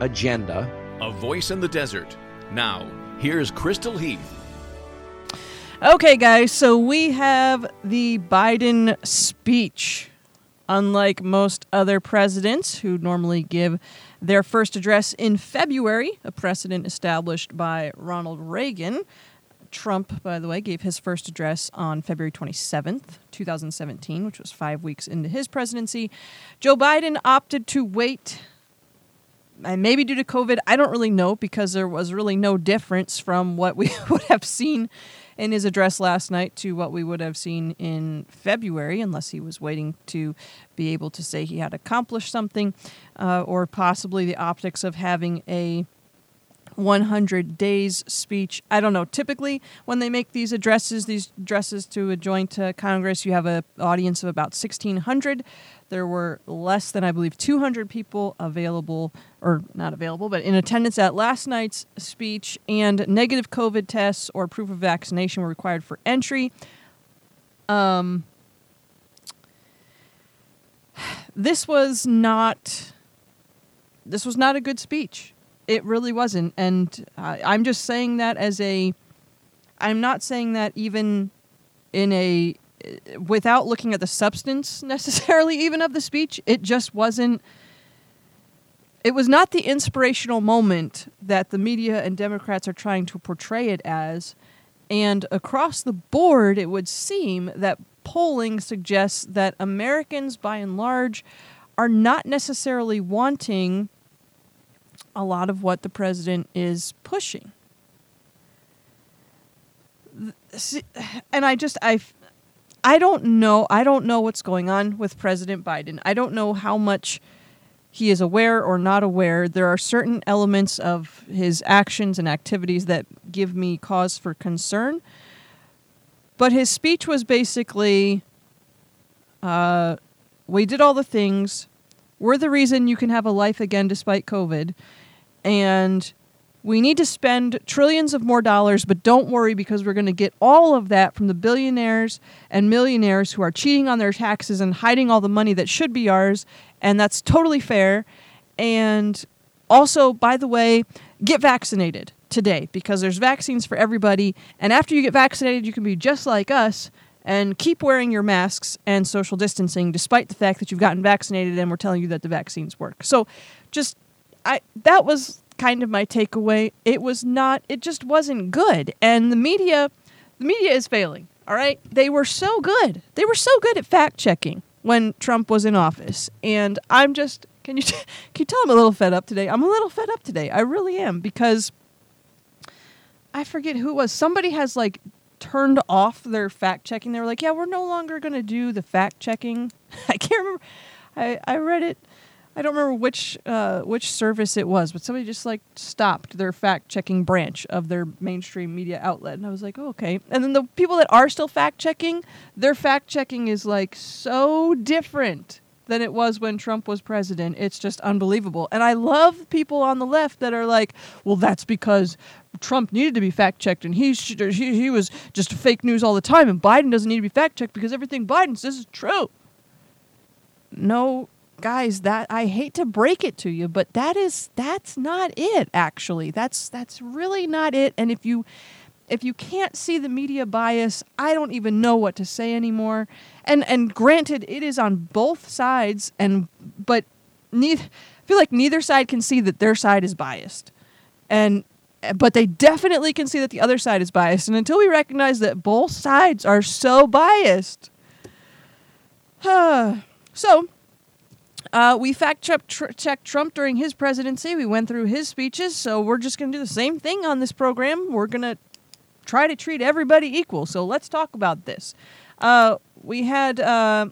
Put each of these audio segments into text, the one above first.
agenda. A voice in the desert. Now, here's Crystal Heath. Okay, guys, so we have the Biden speech. Unlike most other presidents who normally give their first address in February, a precedent established by Ronald Reagan, Trump, by the way, gave his first address on February 27th, 2017, which was five weeks into his presidency. Joe Biden opted to wait and maybe due to COVID, I don't really know because there was really no difference from what we would have seen in his address last night to what we would have seen in February, unless he was waiting to be able to say he had accomplished something, uh, or possibly the optics of having a 100 days speech. I don't know. Typically, when they make these addresses, these addresses to a joint uh, Congress, you have an audience of about 1,600. There were less than, I believe, 200 people available, or not available, but in attendance at last night's speech, and negative COVID tests or proof of vaccination were required for entry. Um, this was not. This was not a good speech. It really wasn't, and uh, I'm just saying that as a. I'm not saying that even in a without looking at the substance necessarily even of the speech. It just wasn't. It was not the inspirational moment that the media and Democrats are trying to portray it as. And across the board, it would seem that polling suggests that Americans, by and large, are not necessarily wanting a lot of what the president is pushing. And I just, I, I don't know. I don't know what's going on with President Biden. I don't know how much he is aware or not aware. There are certain elements of his actions and activities that give me cause for concern. But his speech was basically uh, we did all the things. We're the reason you can have a life again despite COVID. And we need to spend trillions of more dollars, but don't worry because we're going to get all of that from the billionaires and millionaires who are cheating on their taxes and hiding all the money that should be ours. And that's totally fair. And also, by the way, get vaccinated today because there's vaccines for everybody. And after you get vaccinated, you can be just like us and keep wearing your masks and social distancing despite the fact that you've gotten vaccinated and we're telling you that the vaccines work. So just I that was kind of my takeaway. It was not, it just wasn't good. And the media, the media is failing. All right. They were so good. They were so good at fact checking when Trump was in office. And I'm just, can you, can you tell I'm a little fed up today? I'm a little fed up today. I really am because I forget who it was. Somebody has like turned off their fact checking. They were like, yeah, we're no longer going to do the fact checking. I can't remember. I, I read it I don't remember which uh, which service it was, but somebody just like stopped their fact checking branch of their mainstream media outlet, and I was like, oh, okay. And then the people that are still fact checking, their fact checking is like so different than it was when Trump was president. It's just unbelievable. And I love people on the left that are like, well, that's because Trump needed to be fact checked and he, he he was just fake news all the time, and Biden doesn't need to be fact checked because everything Biden says is true. No, guys that i hate to break it to you but that is that's not it actually. That's that's really not it. And if you if you can't see the media bias i don't even know what to say anymore. And and granted it is on both sides and but neither I feel like neither side can see that their side is biased. And but they definitely can see that the other side is biased. And until we recognize that both sides are so biased Huh so uh, we fact checked Trump during his presidency. We went through his speeches, so we're just going to do the same thing on this program. We're going to try to treat everybody equal. So let's talk about this. Uh, we had uh,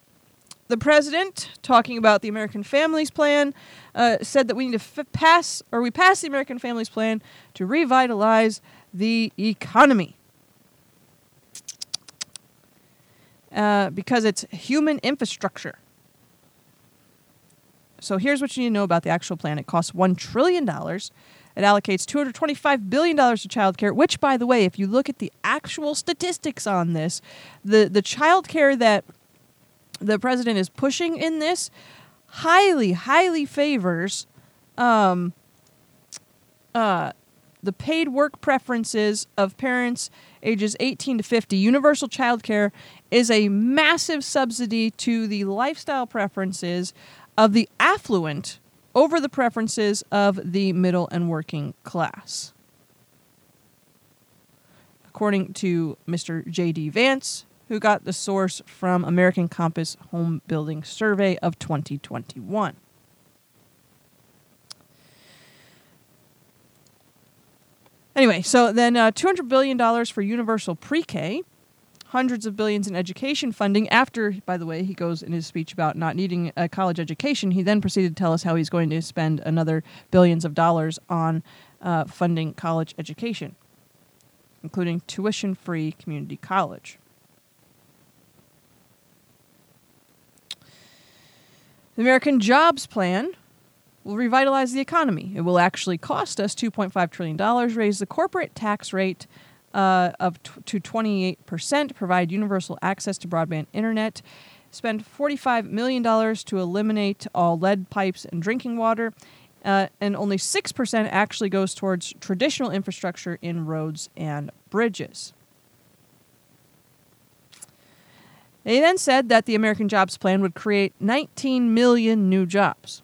the president talking about the American Families Plan. uh, said that we need to f- pass, or we passed the American Families Plan to revitalize the economy. Uh, because it's human infrastructure. So here's what you need to know about the actual plan. It costs $1 trillion. It allocates $225 billion to child care, which, by the way, if you look at the actual statistics on this, the, the child care that the president is pushing in this highly, highly favors um, uh, the paid work preferences of parents ages 18 to 50. Universal child care is a massive subsidy to the lifestyle preferences of the affluent over the preferences of the middle and working class. According to Mr. J.D. Vance, who got the source from American Compass Home Building Survey of 2021. Anyway, so then uh, $200 billion for universal pre K, hundreds of billions in education funding. After, by the way, he goes in his speech about not needing a college education, he then proceeded to tell us how he's going to spend another billions of dollars on uh, funding college education, including tuition free community college. The American Jobs Plan will revitalize the economy. It will actually cost us $2.5 trillion, raise the corporate tax rate uh, of t- to 28%, provide universal access to broadband internet, spend $45 million to eliminate all lead pipes and drinking water, uh, and only 6% actually goes towards traditional infrastructure in roads and bridges. They then said that the American Jobs Plan would create 19 million new jobs.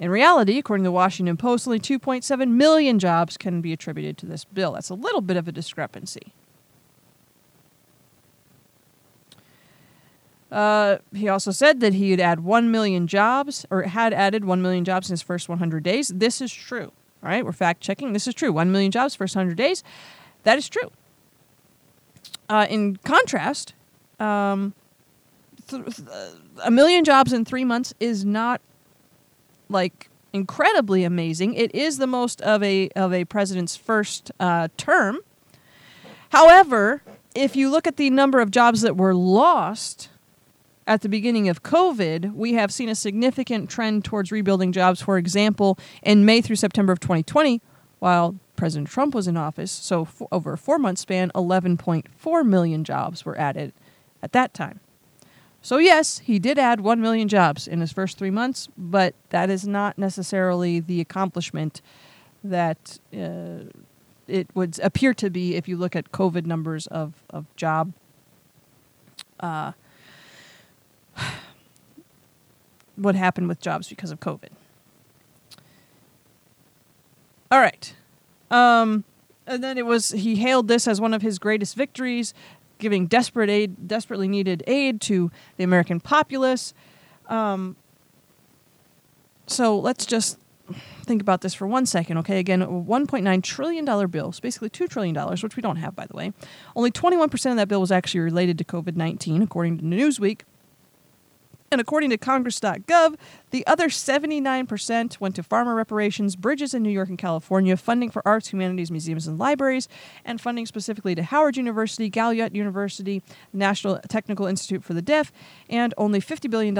In reality, according to the Washington Post, only 2.7 million jobs can be attributed to this bill. That's a little bit of a discrepancy. Uh, he also said that he'd add 1 million jobs, or had added 1 million jobs in his first 100 days. This is true. All right, we're fact checking. This is true. 1 million jobs first 100 days. That is true. Uh, in contrast, um, th- th- a million jobs in three months is not like incredibly amazing. It is the most of a of a president's first uh, term. However, if you look at the number of jobs that were lost at the beginning of COVID, we have seen a significant trend towards rebuilding jobs. For example, in May through September of 2020, while President Trump was in office, so over a four month span, 11.4 million jobs were added at that time. So, yes, he did add 1 million jobs in his first three months, but that is not necessarily the accomplishment that uh, it would appear to be if you look at COVID numbers of, of job. Uh, what happened with jobs because of COVID. All right. Um, and then it was he hailed this as one of his greatest victories, giving desperate aid, desperately needed aid to the American populace. Um, so let's just think about this for one second, okay? Again, a $1.9 trillion bill, so basically $2 trillion, which we don't have, by the way. Only 21% of that bill was actually related to COVID 19, according to Newsweek. And according to Congress.gov, the other 79% went to farmer reparations, bridges in New York and California, funding for arts, humanities, museums, and libraries, and funding specifically to Howard University, Gallaudet University, National Technical Institute for the Deaf, and only $50 billion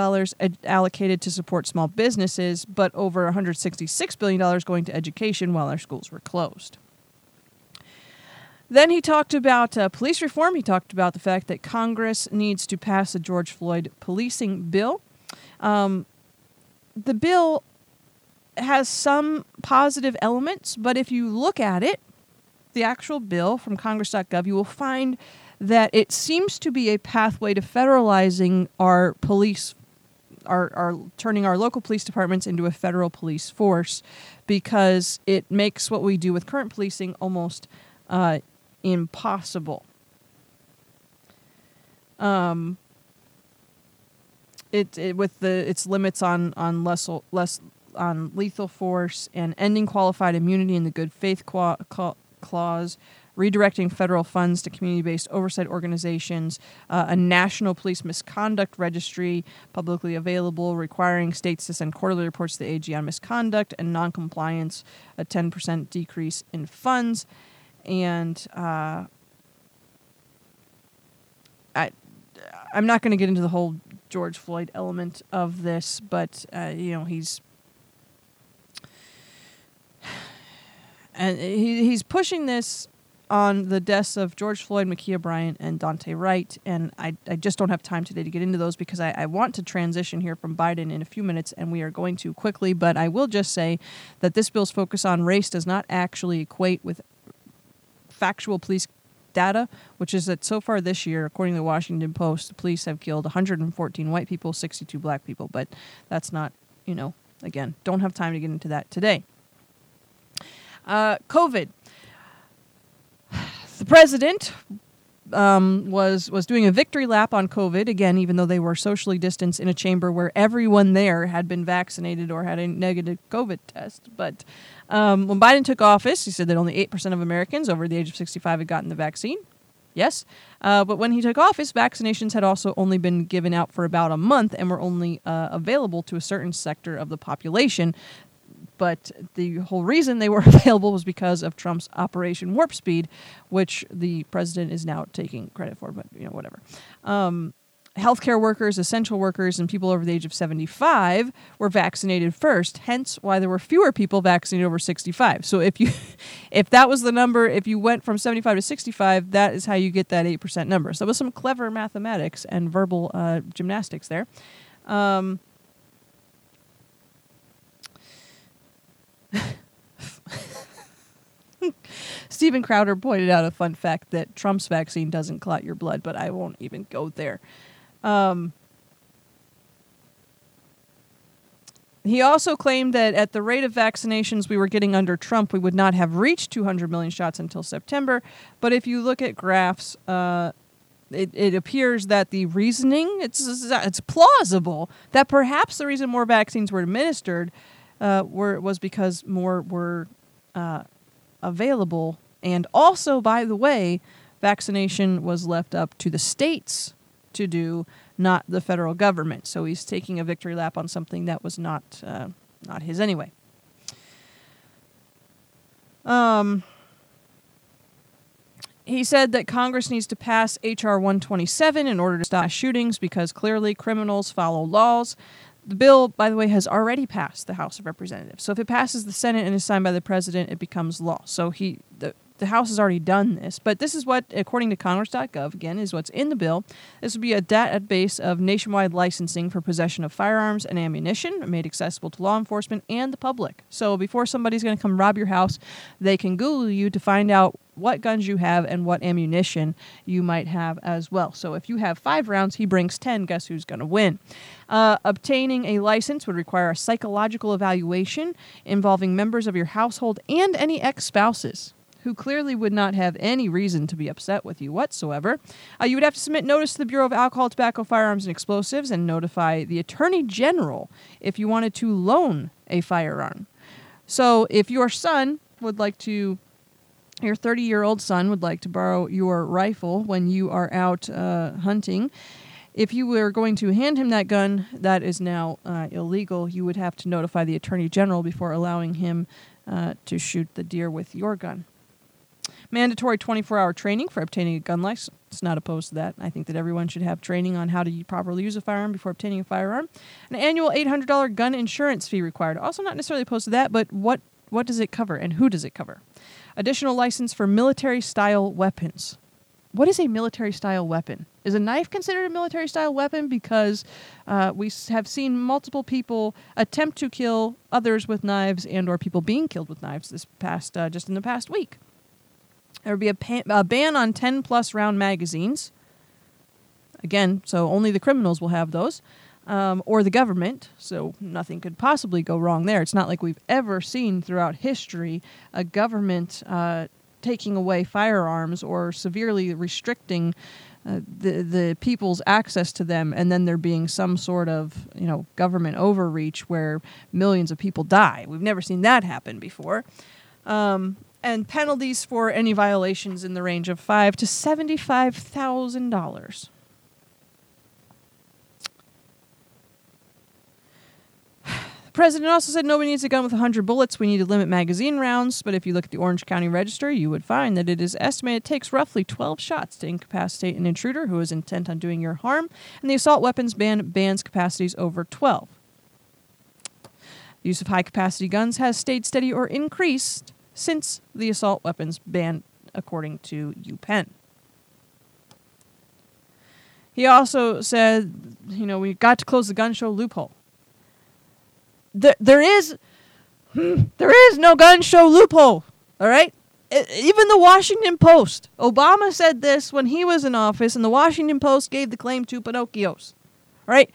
allocated to support small businesses, but over $166 billion going to education while our schools were closed. Then he talked about uh, police reform. He talked about the fact that Congress needs to pass a George Floyd policing bill. Um, the bill has some positive elements, but if you look at it, the actual bill from Congress.gov, you will find that it seems to be a pathway to federalizing our police, our, turning our local police departments into a federal police force, because it makes what we do with current policing almost uh, impossible. Um, it, it with the its limits on on less less on lethal force and ending qualified immunity in the good faith clause, redirecting federal funds to community based oversight organizations, uh, a national police misconduct registry publicly available, requiring states to send quarterly reports to the AG on misconduct and noncompliance, a 10% decrease in funds, and uh, I, I'm not going to get into the whole George Floyd element of this, but uh, you know he's and he, he's pushing this on the deaths of George Floyd, Ma'Khia Bryant, and Daunte Wright. And I, I just don't have time today to get into those because I, I want to transition here from Biden in a few minutes, and we are going to quickly. But I will just say that this bill's focus on race does not actually equate with factual police data, which is that so far this year, according to the Washington Post, the police have killed 114 white people, 62 black people. But that's not, you know, again, don't have time to get into that today. Uh, COVID. The president um, was was doing a victory lap on COVID again, even though they were socially distanced in a chamber where everyone there had been vaccinated or had a negative COVID test. But um, when Biden took office, he said that only eight percent of Americans over the age of sixty-five had gotten the vaccine. Yes, uh, but when he took office, vaccinations had also only been given out for about a month and were only uh, available to a certain sector of the population but the whole reason they were available was because of Trump's Operation Warp Speed, which the president is now taking credit for, but you know, whatever. Um, healthcare workers, essential workers, and people over the age of 75 were vaccinated first, hence why there were fewer people vaccinated over 65. So if you if that was the number, if you went from 75 to 65, that is how you get that 8% number. So that was some clever mathematics and verbal uh, gymnastics there. Um, Steven Crowder pointed out a fun fact that Trump's vaccine doesn't clot your blood, but I won't even go there. Um, he also claimed that at the rate of vaccinations we were getting under Trump, we would not have reached 200 million shots until September. But if you look at graphs, uh, it, it appears that the reasoning it's it's plausible that perhaps the reason more vaccines were administered uh, were was because more were uh, available, and also, by the way, vaccination was left up to the states to do, not the federal government. So he's taking a victory lap on something that was not uh, not his anyway. Um, he said that Congress needs to pass H.R. 127 in order to stop shootings because clearly criminals follow laws. The bill, by the way, has already passed the House of Representatives. So if it passes the Senate and is signed by the president, it becomes law. So he the the House has already done this, but this is what, according to Congress.gov, again, is what's in the bill. This would be a database of nationwide licensing for possession of firearms and ammunition made accessible to law enforcement and the public. So before somebody's going to come rob your house, they can Google you to find out what guns you have and what ammunition you might have as well. So if you have five rounds, he brings 10. Guess who's going to win? Uh, obtaining a license would require a psychological evaluation involving members of your household and any ex spouses who clearly would not have any reason to be upset with you whatsoever. Uh, you would have to submit notice to the Bureau of Alcohol, Tobacco, Firearms, and Explosives and notify the Attorney General if you wanted to loan a firearm. So if your son would like to your 30 year old son would like to borrow your rifle when you are out uh, hunting. If you were going to hand him that gun, that is now uh, illegal. You would have to notify the Attorney General before allowing him uh, to shoot the deer with your gun. Mandatory 24 hour training for obtaining a gun license. It's not opposed to that. I think that everyone should have training on how to properly use a firearm before obtaining a firearm. An annual $800 gun insurance fee required. Also, not necessarily opposed to that, but what, what does it cover and who does it cover? Additional license for military style weapons. What is a military style weapon? Is a knife considered a military style weapon? Because uh, we have seen multiple people attempt to kill others with knives and/or people being killed with knives this past uh, just in the past week. There would be a, pa- a ban on 10 plus round magazines. Again, so only the criminals will have those um, or the government, so nothing could possibly go wrong there. It's not like we've ever seen throughout history a government uh, taking away firearms or severely restricting uh, the the people's access to them, and then there being some sort of you know government overreach where millions of people die. We've never seen that happen before. Um, and penalties for any violations in the range of five to seventy-five thousand dollars. The president also said nobody needs a gun with 100 bullets. We need to limit magazine rounds. But if you look at the Orange County Register, you would find that it is estimated it takes roughly 12 shots to incapacitate an intruder who is intent on doing your harm. And the assault weapons ban bans capacities over 12. The use of high capacity guns has stayed steady or increased since the assault weapons ban, according to UPenn. He also said, you know, we got two close the gun show loophole there, there is there is no gun show loophole. All right. Even the Washington Post, Obama said this when he was in office, and the Washington Post gave the claim to Pinocchios. All right.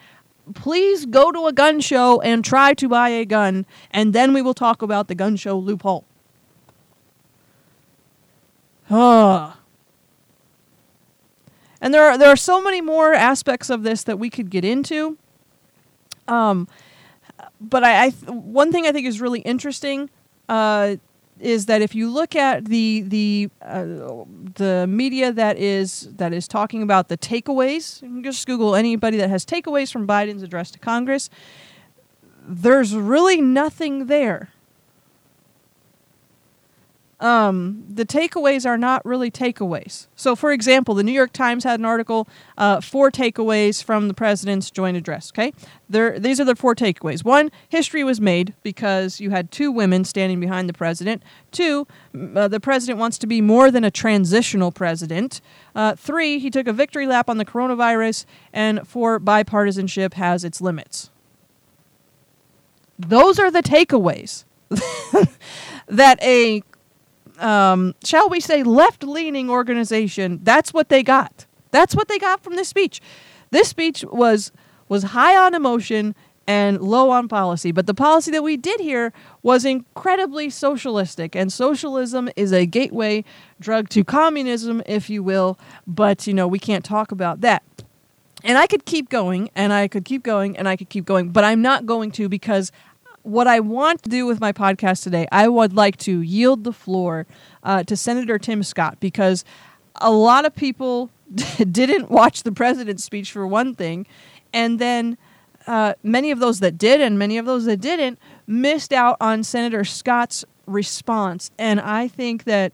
Please go to a gun show and try to buy a gun, and then we will talk about the gun show loophole. And there are there are so many more aspects of this that we could get into. Um, but I, I one thing I think is really interesting uh, is that if you look at the the uh, the media that is that is talking about the takeaways, just Google anybody that has takeaways from Biden's address to Congress. There's really nothing there um, the takeaways are not really takeaways. So, for example, the New York Times had an article, uh, four takeaways from the president's joint address. Okay, there, these are the four takeaways. One, history was made because you had two women standing behind the president. Two, uh, the president wants to be more than a transitional president. Uh, three, he took a victory lap on the coronavirus. And four, bipartisanship has its limits. Those are the takeaways. that a um, shall we say, left leaning organization, that's what they got. That's what they got from this speech. This speech was was high on emotion and low on policy, but the policy that we did hear was incredibly socialistic, and socialism is a gateway drug to communism, if you will. But you know, we can't talk about that. And I could keep going, and I could keep going, and I could keep going, but I'm not going to because what I want to do with my podcast today, I would like to yield the floor uh, to Senator Tim Scott because a lot of people didn't watch the president's speech for one thing, and then uh, many of those that did and many of those that didn't missed out on Senator Scott's response, and I think that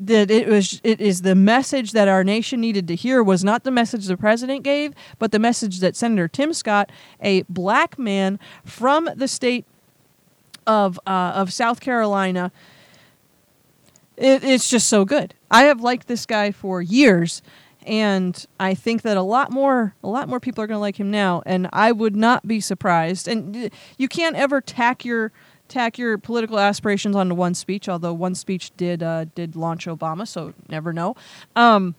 that it was it is the message that our nation needed to hear was not the message the president gave, but the message that Senator Tim Scott, a black man from the state of uh, of South Carolina, it, it's just so good. I have liked this guy for years, and I think that a lot more a lot more people are going to like him now. And I would not be surprised. And you can't ever tack your tack your political aspirations onto one speech. Although one speech did uh, did launch Obama, so never know. Um,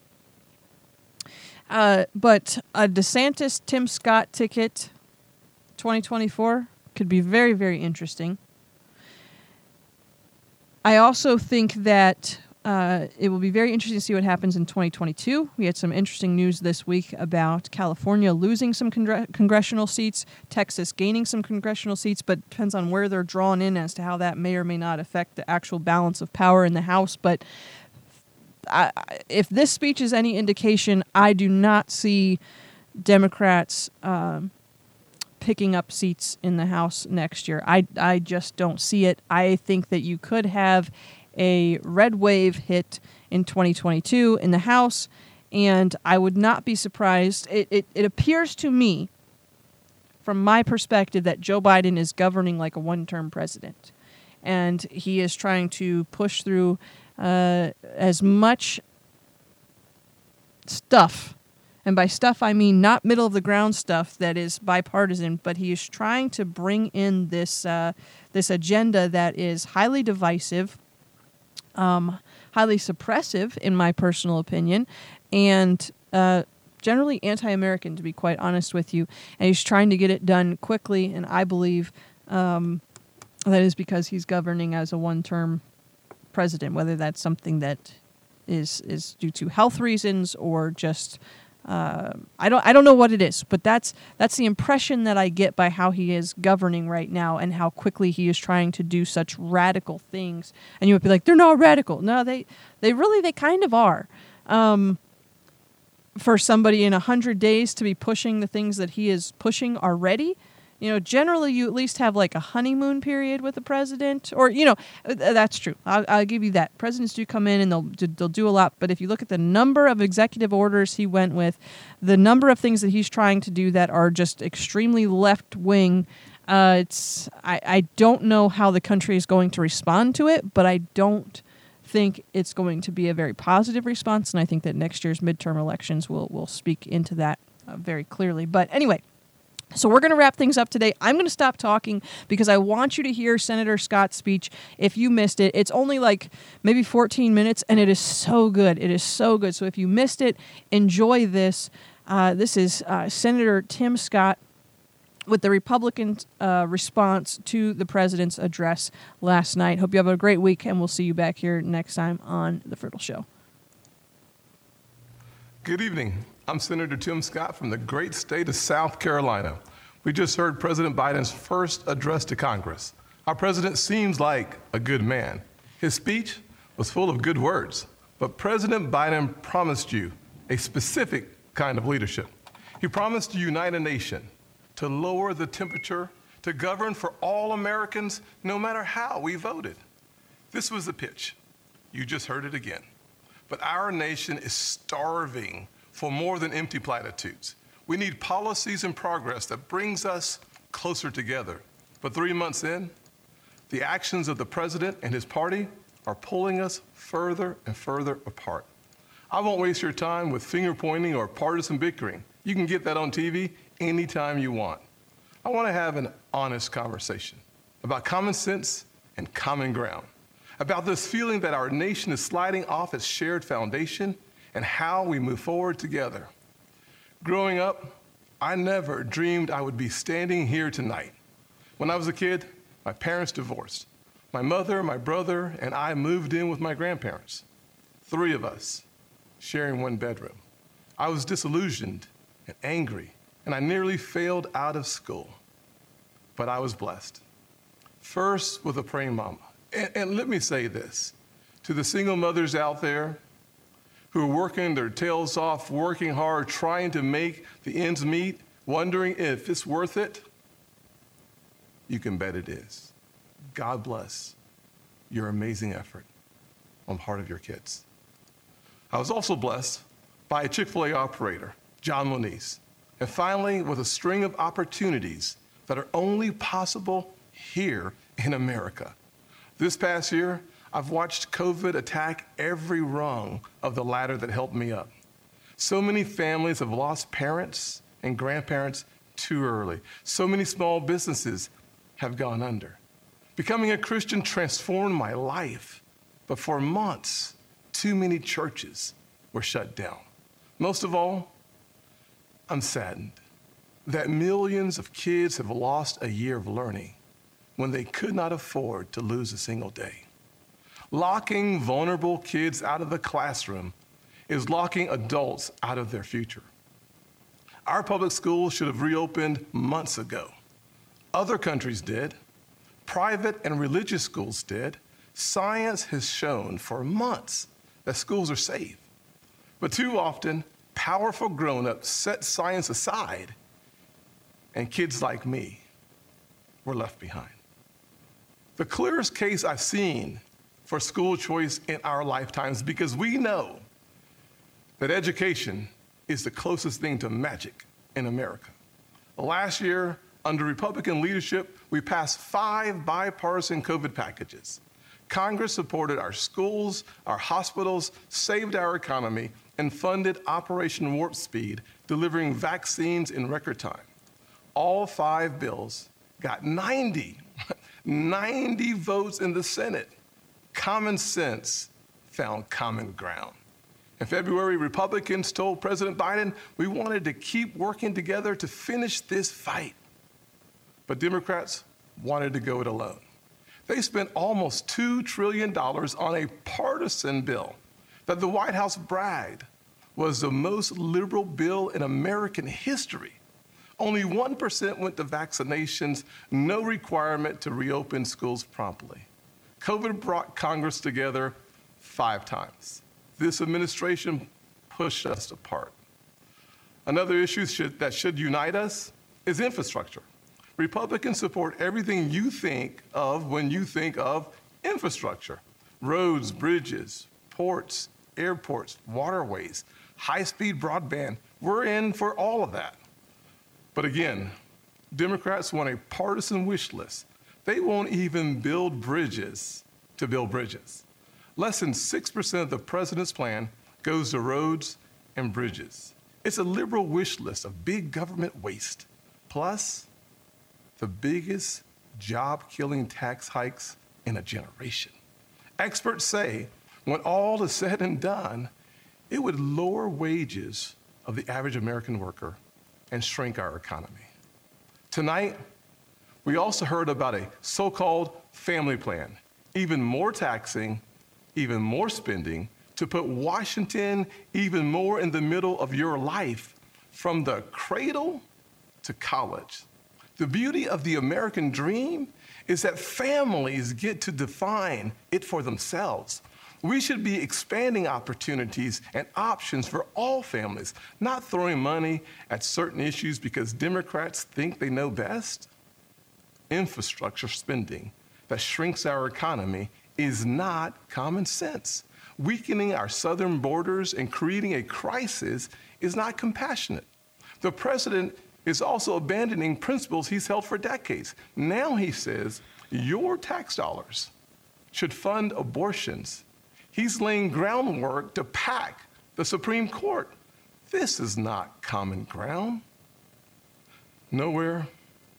uh, but a DeSantis Tim Scott ticket, 2024 could be very very interesting. I also think that uh, it will be very interesting to see what happens in 2022. We had some interesting news this week about California losing some congr- congressional seats, Texas gaining some congressional seats, but depends on where they're drawn in as to how that may or may not affect the actual balance of power in the House. But I, if this speech is any indication, I do not see Democrats um, picking up seats in the House next year. I, I just don't see it. I think that you could have a red wave hit in 2022 in the House, and I would not be surprised. It, it, it appears to me, from my perspective, that Joe Biden is governing like a one term president. And he is trying to push through uh, as much stuff. And by stuff, I mean not middle of the ground stuff that is bipartisan, but he is trying to bring in this uh, this agenda that is highly divisive, um, highly suppressive, in my personal opinion, and uh, generally anti American, to be quite honest with you. And he's trying to get it done quickly, and I believe um, that is because he's governing as a one term president, whether that's something that is, is due to health reasons or just uh, I don't I don't know what it is, but that's that's the impression that I get by how he is governing right now and how quickly he is trying to do such radical things. And you would be like, they're not radical. No, they they really they kind of are. Um, for somebody in a hundred days to be pushing the things that he is pushing already, you know, generally you at least have like a honeymoon period with the president, or you know, uh, that's true. I'll, I'll give you that. Presidents do come in and they'll they'll do a lot, but if you look at the number of executive orders he went with, the number of things that he's trying to do that are just extremely left wing. Uh, it's I, I don't know how the country is going to respond to it, but I don't think it's going to be a very positive response, and I think that next year's midterm elections will will speak into that uh, very clearly. But anyway, so we're going to wrap things up today. I'm going to stop talking because I want you to hear Senator Scott's speech. If you missed it, it's only like maybe 14 minutes, and it is so good. It is so good. So if you missed it, enjoy this. Uh, this is uh, Senator Tim Scott with the Republican uh, response to the president's address last night. Hope you have a great week, and we'll see you back here next time on The Fertile Show. Good evening. I'm Senator Tim Scott from the great state of South Carolina. We just heard President Biden's first address to Congress. Our president seems like a good man. His speech was full of good words, but President Biden promised you a specific kind of leadership. He promised to unite a nation, to lower the temperature, to govern for all Americans, no matter how we voted. This was the pitch. You just heard it again. But our nation is starving for more than empty platitudes. We need policies and progress that brings us closer together. But three months in, the actions of the president and his party are pulling us further and further apart. I won't waste your time with finger pointing or partisan bickering. You can get that on TV anytime you want. I want to have an honest conversation about common sense and common ground, about this feeling that our nation is sliding off its shared foundation and how we move forward together. Growing up, I never dreamed I would be standing here tonight. When I was a kid, my parents divorced. My mother, my brother, and I moved in with my grandparents. Three of us sharing one bedroom. I was disillusioned and angry, and I nearly failed out of school. But I was blessed. First, with a praying mama. And, and let me say this to the single mothers out there who are working their tails off, working hard, trying to make the ends meet, wondering if it's worth it, you can bet it is. God bless your amazing effort on the part of your kids. I was also blessed by a Chick fil A operator, John Moniz, and finally with a string of opportunities that are only possible here in America. This past year, I've watched COVID attack every rung of the ladder that helped me up. So many families have lost parents and grandparents too early. So many small businesses have gone under. Becoming a Christian transformed my life, but for months, too many churches were shut down. Most of all, I'm saddened that millions of kids have lost a year of learning when they could not afford to lose a single day. Locking vulnerable kids out of the classroom is locking adults out of their future. Our public schools should have reopened months ago. Other countries did. Private and religious schools did. Science has shown for months that schools are safe. But too often, powerful grown ups set science aside, and kids like me were left behind. The clearest case I've seen for school choice in our lifetimes because we know that education is the closest thing to magic in America. Last year, under Republican leadership, we passed five bipartisan COVID packages. Congress supported our schools, our hospitals, saved our economy, and funded Operation Warp Speed, delivering vaccines in record time. All five bills got 90, 90 votes in the Senate common sense found common ground. In February, Republicans told President Biden we wanted to keep working together to finish this fight. But Democrats wanted to go it alone. They spent almost $2 trillion on a partisan bill that the White House bragged was the most liberal bill in American history. Only 1% went to vaccinations, no requirement to reopen schools promptly. COVID brought Congress together five times. This administration pushed us apart. Another issue should, that should unite us is infrastructure. Republicans support everything you think of when you think of infrastructure roads, bridges, ports, airports, waterways, high speed broadband. We're in for all of that. But again, Democrats want a partisan wish list. They won't even build bridges to build bridges. Less than 6% of the president's plan goes to roads and bridges. It's a liberal wish list of big government waste, plus the biggest job killing tax hikes in a generation. Experts say when all is said and done, it would lower wages of the average American worker and shrink our economy. Tonight, we also heard about a so called family plan, even more taxing, even more spending, to put Washington even more in the middle of your life from the cradle to college. The beauty of the American dream is that families get to define it for themselves. We should be expanding opportunities and options for all families, not throwing money at certain issues because Democrats think they know best. Infrastructure spending that shrinks our economy is not common sense. Weakening our southern borders and creating a crisis is not compassionate. The president is also abandoning principles he's held for decades. Now he says your tax dollars should fund abortions. He's laying groundwork to pack the Supreme Court. This is not common ground. Nowhere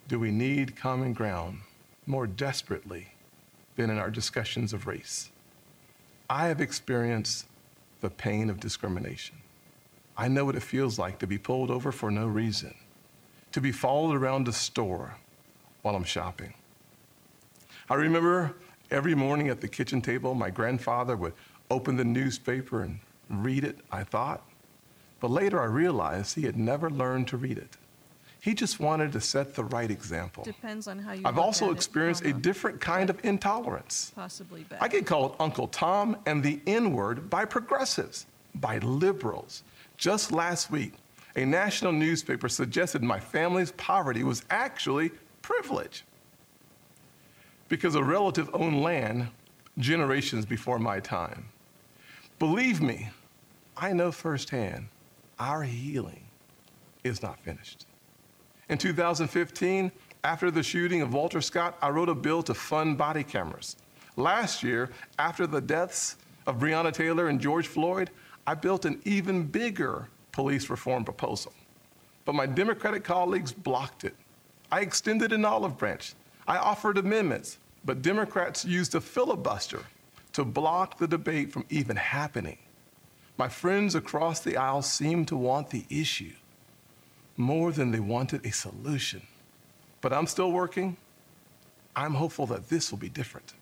do we need common ground more desperately than in our discussions of race. I have experienced the pain of discrimination. I know what it feels like to be pulled over for no reason, to be followed around a store while I'm shopping. I remember every morning at the kitchen table, my grandfather would open the newspaper and read it, I thought. But later I realized he had never learned to read it. He just wanted to set the right example. Depends on how you. I've also experienced a different kind of intolerance. possibly bad. I get called Uncle Tom and the N word by progressives, by liberals. Just last week, a national newspaper suggested my family's poverty was actually privilege because a relative owned land generations before my time. Believe me, I know firsthand our healing is not finished. In 2015, after the shooting of Walter Scott, I wrote a bill to fund body cameras. Last year, after the deaths of Breonna Taylor and George Floyd, I built an even bigger police reform proposal. But my Democratic colleagues blocked it. I extended an olive branch. I offered amendments, but Democrats used a filibuster to block the debate from even happening. My friends across the aisle seemed to want the issue more than they wanted a solution. But I'm still working. I'm hopeful that this will be different.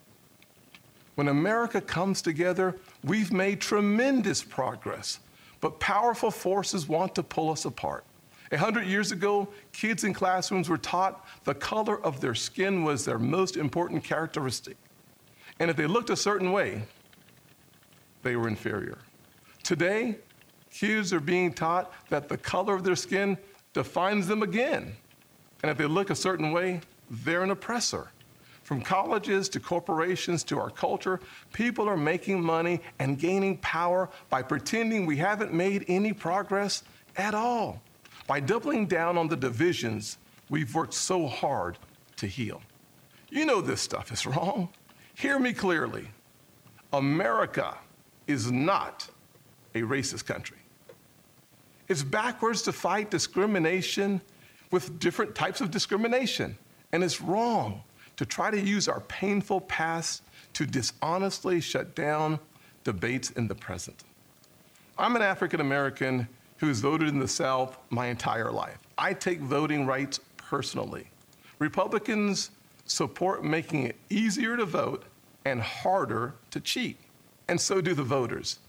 When America comes together, we've made tremendous progress, but powerful forces want to pull us apart. A hundred years ago, kids in classrooms were taught the color of their skin was their most important characteristic. And if they looked a certain way, they were inferior. Today, kids are being taught that the color of their skin defines them again. And if they look a certain way, they're an oppressor. From colleges to corporations to our culture, people are making money and gaining power by pretending we haven't made any progress at all, by doubling down on the divisions we've worked so hard to heal. You know this stuff is wrong. Hear me clearly. America is not a racist country. It's backwards to fight discrimination with different types of discrimination. And it's wrong to try to use our painful past to dishonestly shut down debates in the present. I'm an African American who has voted in the South my entire life. I take voting rights personally. Republicans support making it easier to vote and harder to cheat, and so do the voters.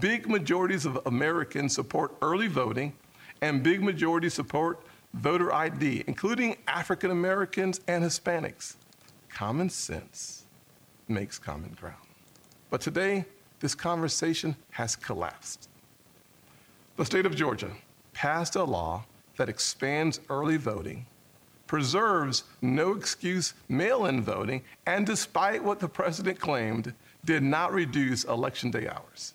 Big majorities of Americans support early voting, and big majorities support voter ID, including African Americans and Hispanics. Common sense makes common ground. But today, this conversation has collapsed. The state of Georgia passed a law that expands early voting, preserves no excuse mail in voting, and despite what the president claimed, did not reduce election day hours.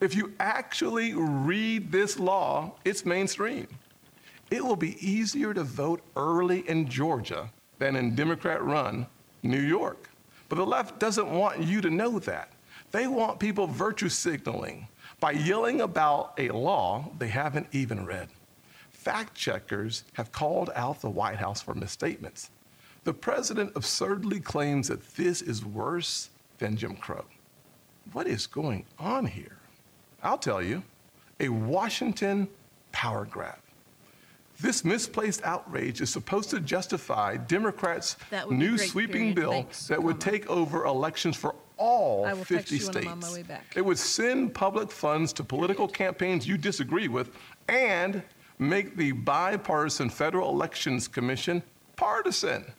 If you actually read this law, it's mainstream. It will be easier to vote early in Georgia than in Democrat run New York. But the left doesn't want you to know that. They want people virtue signaling by yelling about a law they haven't even read. Fact checkers have called out the White House for misstatements. The president absurdly claims that this is worse than Jim Crow. What is going on here? I'll tell you a Washington power grab. This misplaced outrage is supposed to justify Democrats' new sweeping period. bill Thanks, that would take over elections for all 50 states. It would send public funds to political campaigns you disagree with and make the bipartisan Federal Elections Commission partisan.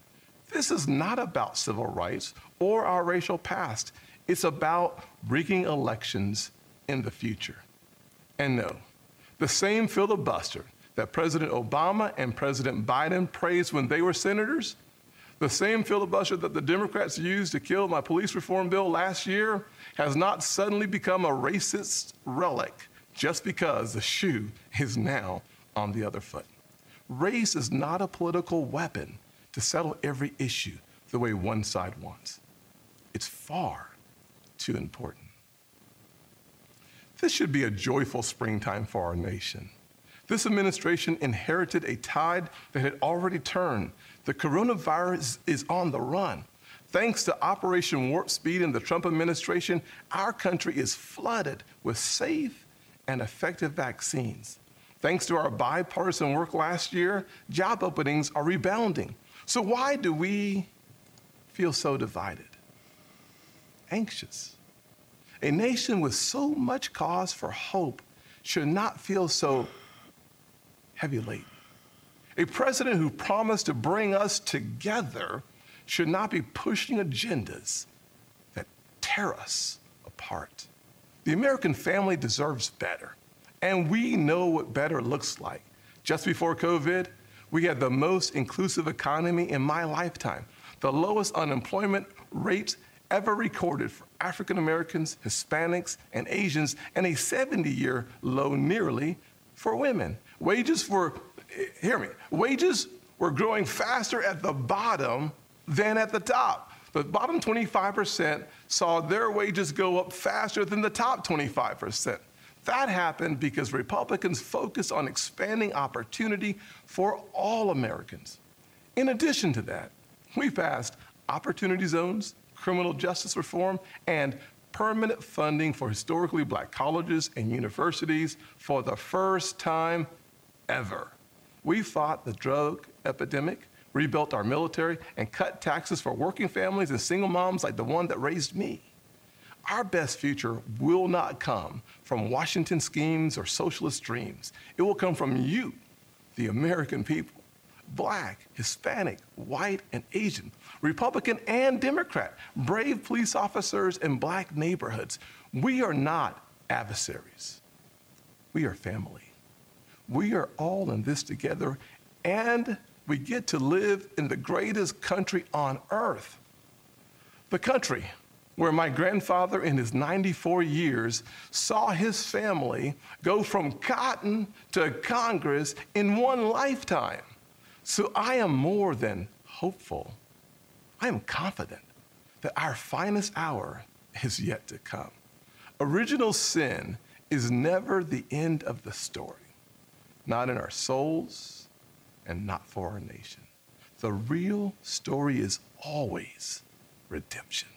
This is not about civil rights or our racial past. It's about rigging elections in the future. And no, the same filibuster that President Obama and President Biden praised when they were senators, the same filibuster that the Democrats used to kill my police reform bill last year, has not suddenly become a racist relic just because the shoe is now on the other foot. Race is not a political weapon to settle every issue the way one side wants. It's far too important. This should be a joyful springtime for our nation. This administration inherited a tide that had already turned. The coronavirus is on the run. Thanks to Operation Warp Speed and the Trump administration, our country is flooded with safe and effective vaccines. Thanks to our bipartisan work last year, job openings are rebounding. So, why do we feel so divided? Anxious. A nation with so much cause for hope should not feel so heavy laden. A president who promised to bring us together should not be pushing agendas that tear us apart. The American family deserves better, and we know what better looks like. Just before COVID, we had the most inclusive economy in my lifetime, the lowest unemployment rates ever recorded for African Americans, Hispanics, and Asians, and a 70 year low nearly for women. Wages were, hear me, wages were growing faster at the bottom than at the top. The bottom 25% saw their wages go up faster than the top 25%. That happened because Republicans focused on expanding opportunity for all Americans. In addition to that, we passed opportunity zones, criminal justice reform, and permanent funding for historically black colleges and universities for the first time ever. We fought the drug epidemic, rebuilt our military, and cut taxes for working families and single moms like the one that raised me. Our best future will not come from Washington schemes or socialist dreams. It will come from you, the American people black, Hispanic, white, and Asian, Republican and Democrat, brave police officers in black neighborhoods. We are not adversaries, we are family. We are all in this together, and we get to live in the greatest country on earth. The country where my grandfather, in his 94 years, saw his family go from cotton to Congress in one lifetime. So I am more than hopeful. I am confident that our finest hour is yet to come. Original sin is never the end of the story not in our souls, and not for our nation. The real story is always redemption.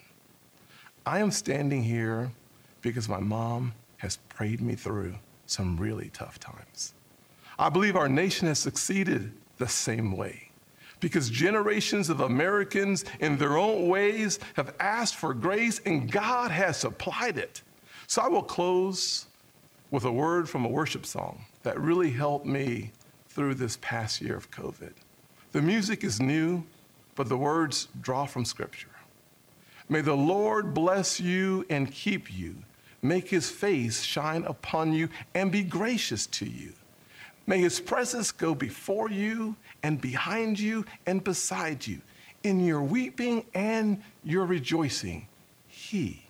I am standing here because my mom has prayed me through some really tough times. I believe our nation has succeeded the same way because generations of Americans, in their own ways, have asked for grace and God has supplied it. So I will close with a word from a worship song that really helped me through this past year of COVID. The music is new, but the words draw from Scripture. May the Lord bless you and keep you, make his face shine upon you, and be gracious to you. May his presence go before you and behind you and beside you. In your weeping and your rejoicing, he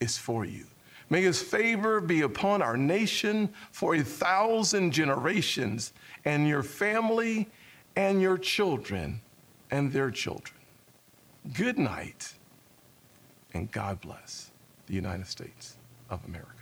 is for you. May his favor be upon our nation for a thousand generations, and your family and your children and their children. Good night, and God bless the United States of America.